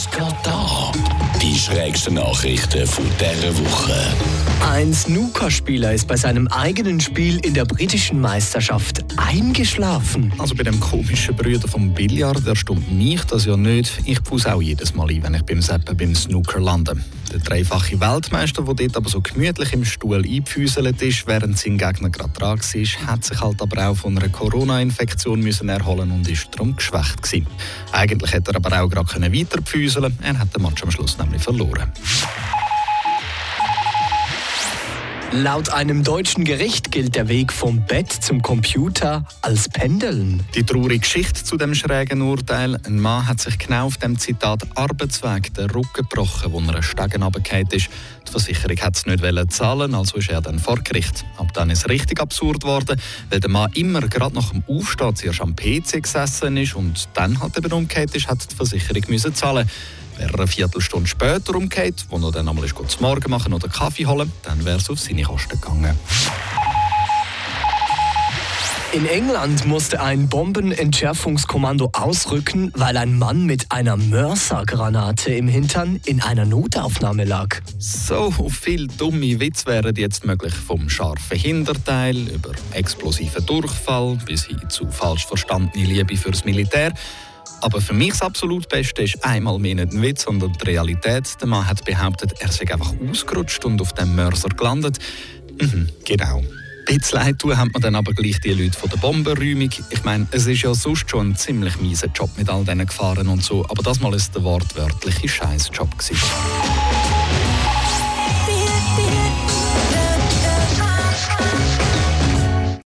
Moscatá. Schrägsten Nachrichten von dieser Woche. Ein Snookerspieler ist bei seinem eigenen Spiel in der britischen Meisterschaft eingeschlafen. Also bei dem komischen Brüder vom Billard, der stimmt mich das ja nicht. Ich pause auch jedes Mal ein, wenn ich beim Seppen beim Snooker lande. Der dreifache Weltmeister, der dort aber so gemütlich im Stuhl eingefüßelt ist, während sein Gegner gerade dran war, hat sich halt aber auch von einer Corona-Infektion erholen und ist darum geschwächt gewesen. Eigentlich hätte er aber auch gerade weiter pfüseln Er hat den Match am Schluss nämlich verloren. Laut einem deutschen Gericht gilt der Weg vom Bett zum Computer als Pendeln. Die traurige Geschichte zu dem schrägen Urteil. Ein Mann hat sich genau auf dem Zitat Arbeitsweg den Rücken gebrochen, wo er einen Stegen runtergefallen ist. Die Versicherung hat es nicht zahlen, also ist er dann vor Gericht. Ab dann ist es richtig absurd geworden, weil der Mann immer gerade nach dem Aufstehen zuerst am PC gesessen ist und dann halt eben umgekehrt ist, hat die Versicherung müssen zahlen Wäre er eine Viertelstunde später umgekehrt, wo er dann einmal zum Morgen machen oder Kaffee holen, dann wäre es auf seine Kosten gegangen. In England musste ein Bombenentschärfungskommando ausrücken, weil ein Mann mit einer Mörsergranate im Hintern in einer Notaufnahme lag. So viele dumme Witze wären jetzt möglich, vom scharfen Hinterteil über explosiven Durchfall bis hin zu falsch verstandene Liebe fürs Militär. Aber für mich das absolut Beste ist einmal mehr nicht ein Witz, sondern die Realität. Der Mann hat behauptet, er sei einfach ausgerutscht und auf dem Mörser gelandet. Mhm, genau. Ein leid tun hat man dann aber gleich die Leute von der Bombenräumung. Ich meine, es ist ja sonst schon ein ziemlich mieser Job mit all diesen Gefahren und so, aber das Mal ist der wortwörtliche Scheißjob gewesen.